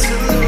to lose.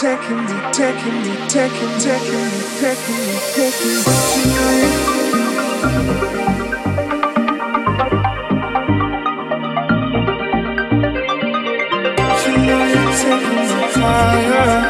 Taking me, taking me, taking, taking me, taking me, taking me tonight. Tonight, taking me higher.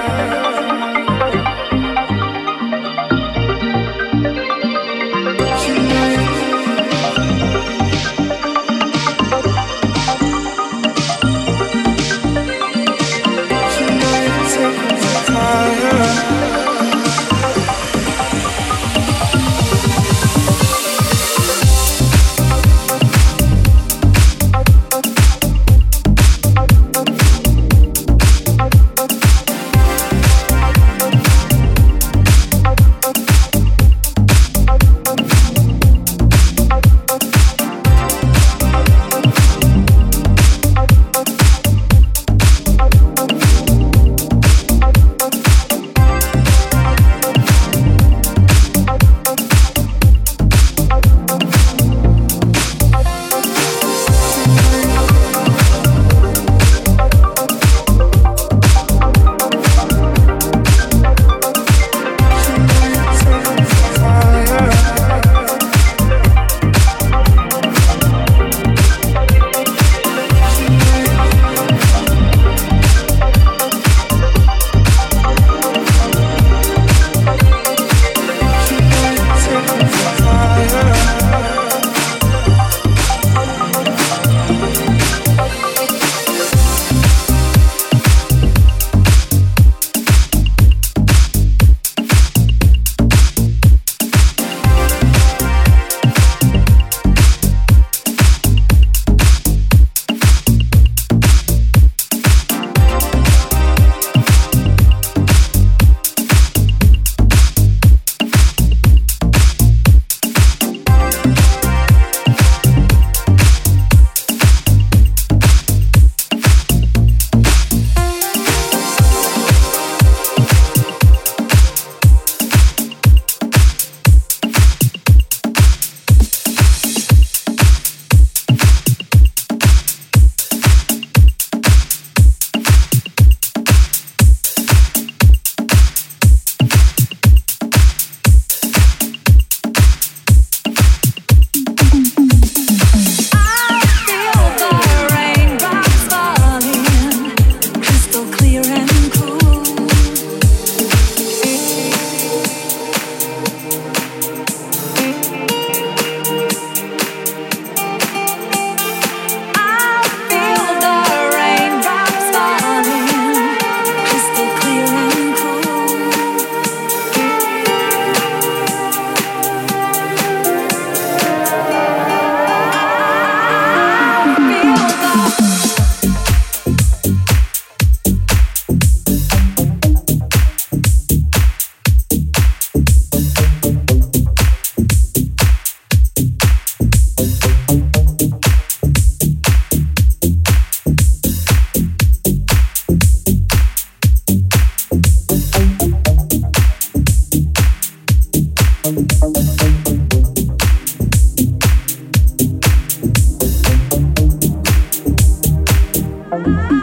Bye.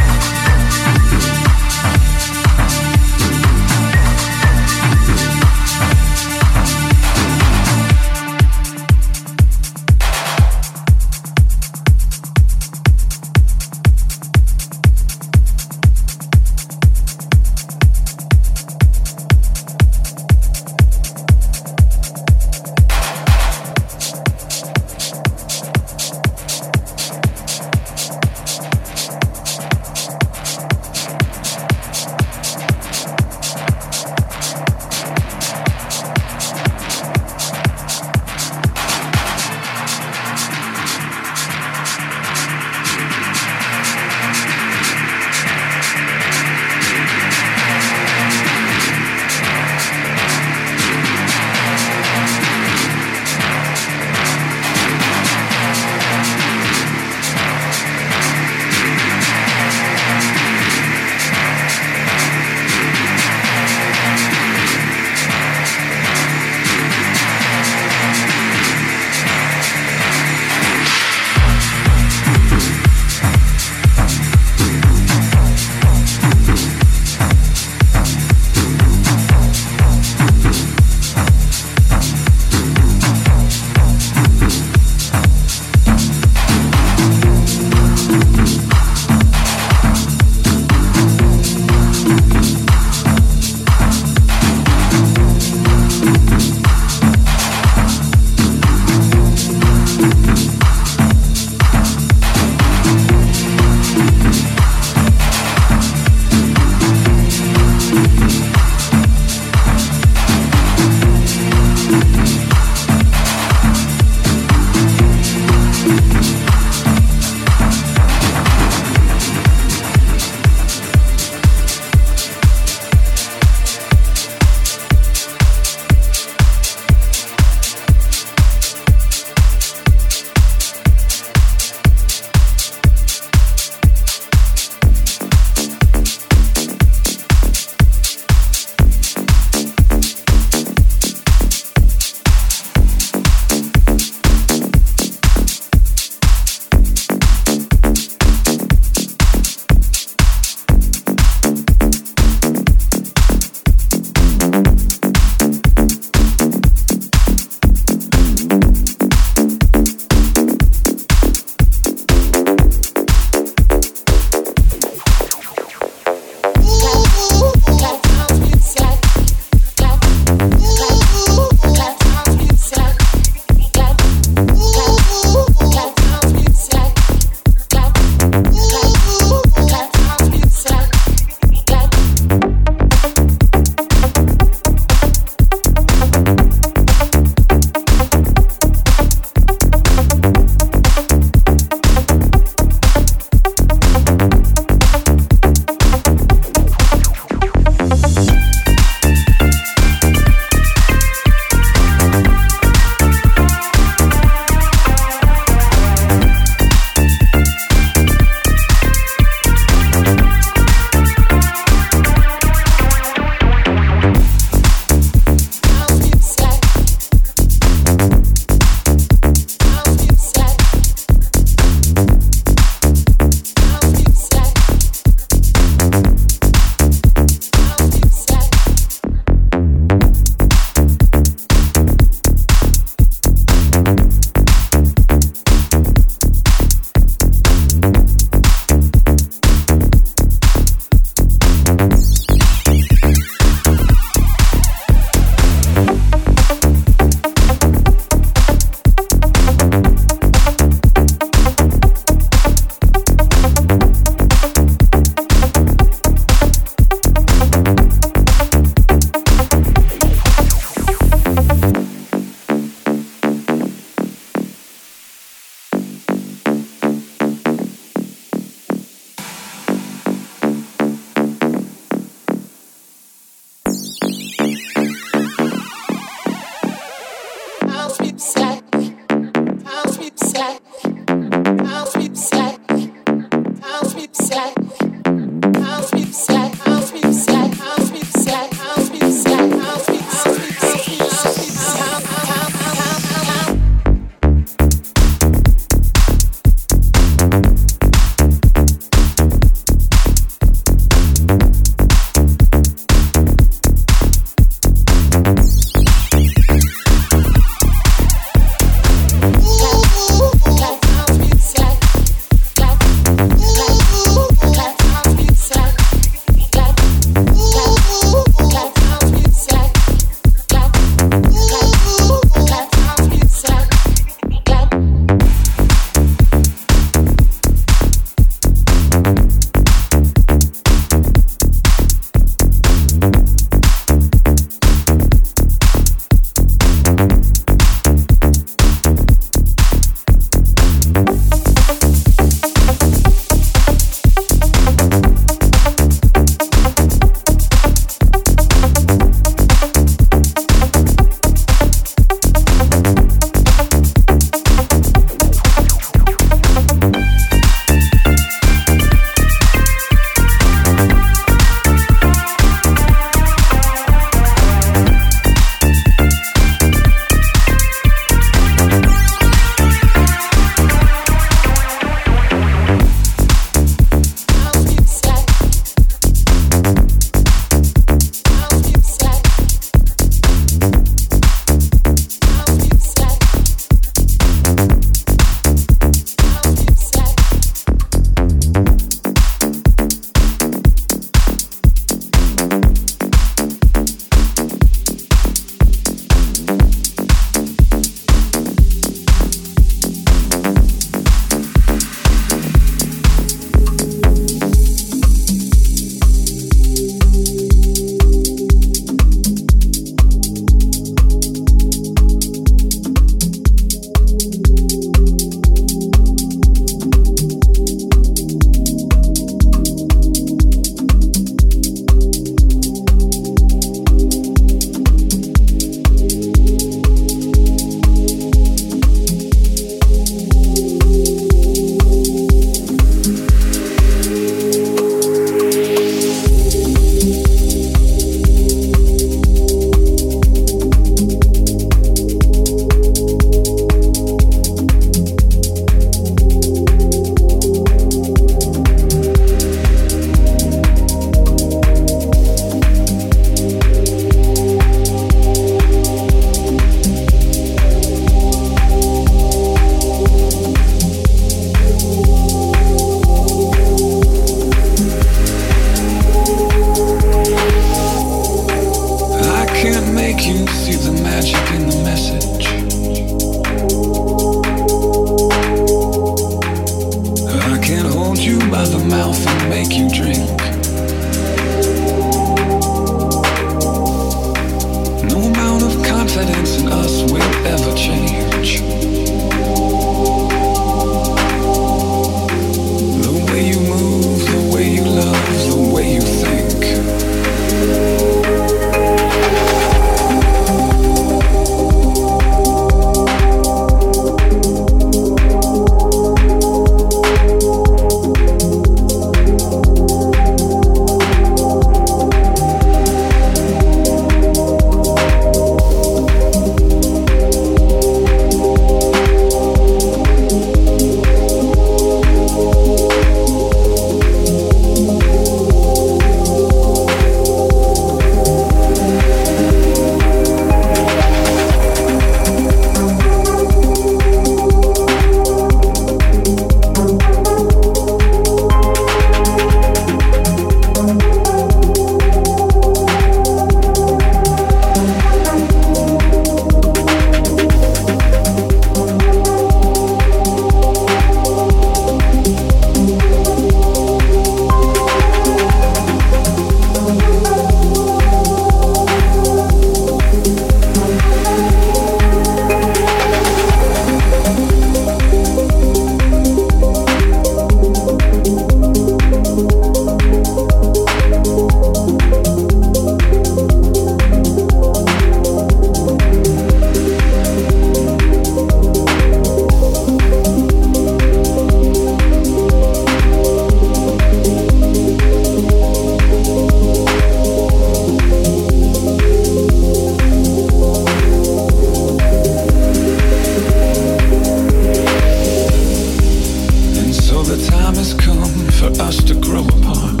the time has come for us to grow apart.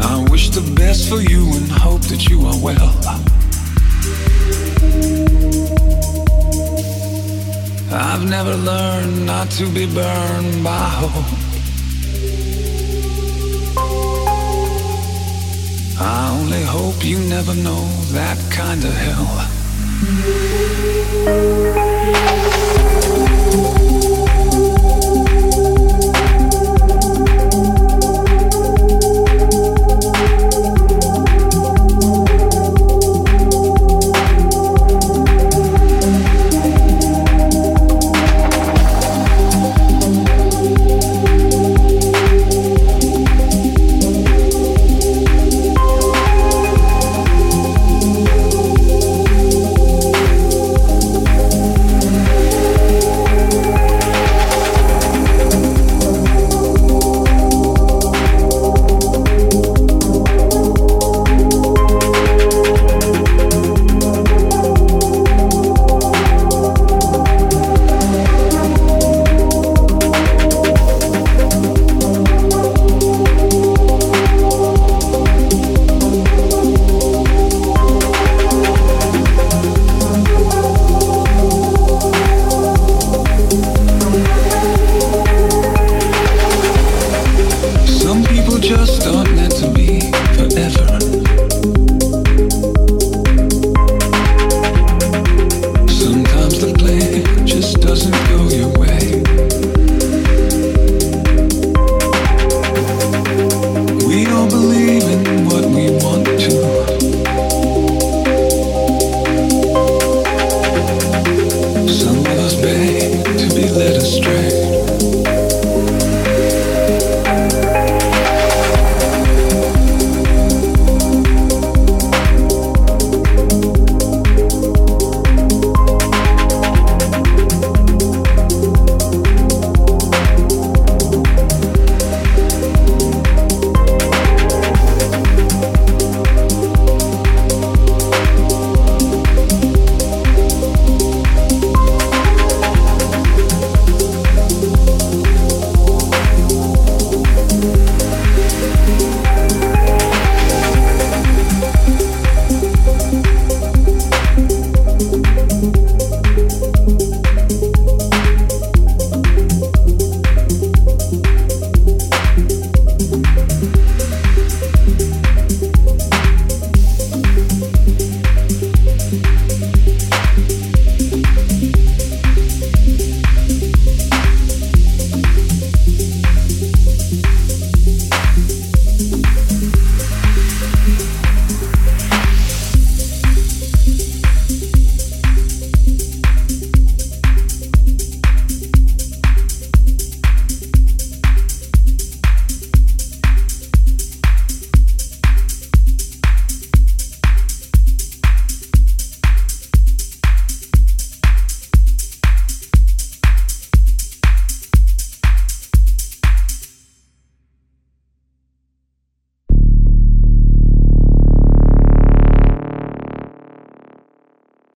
I wish the best for you and hope that you are well. I've never learned not to be burned by hope. I only hope you never know that kind of hell. Thank you.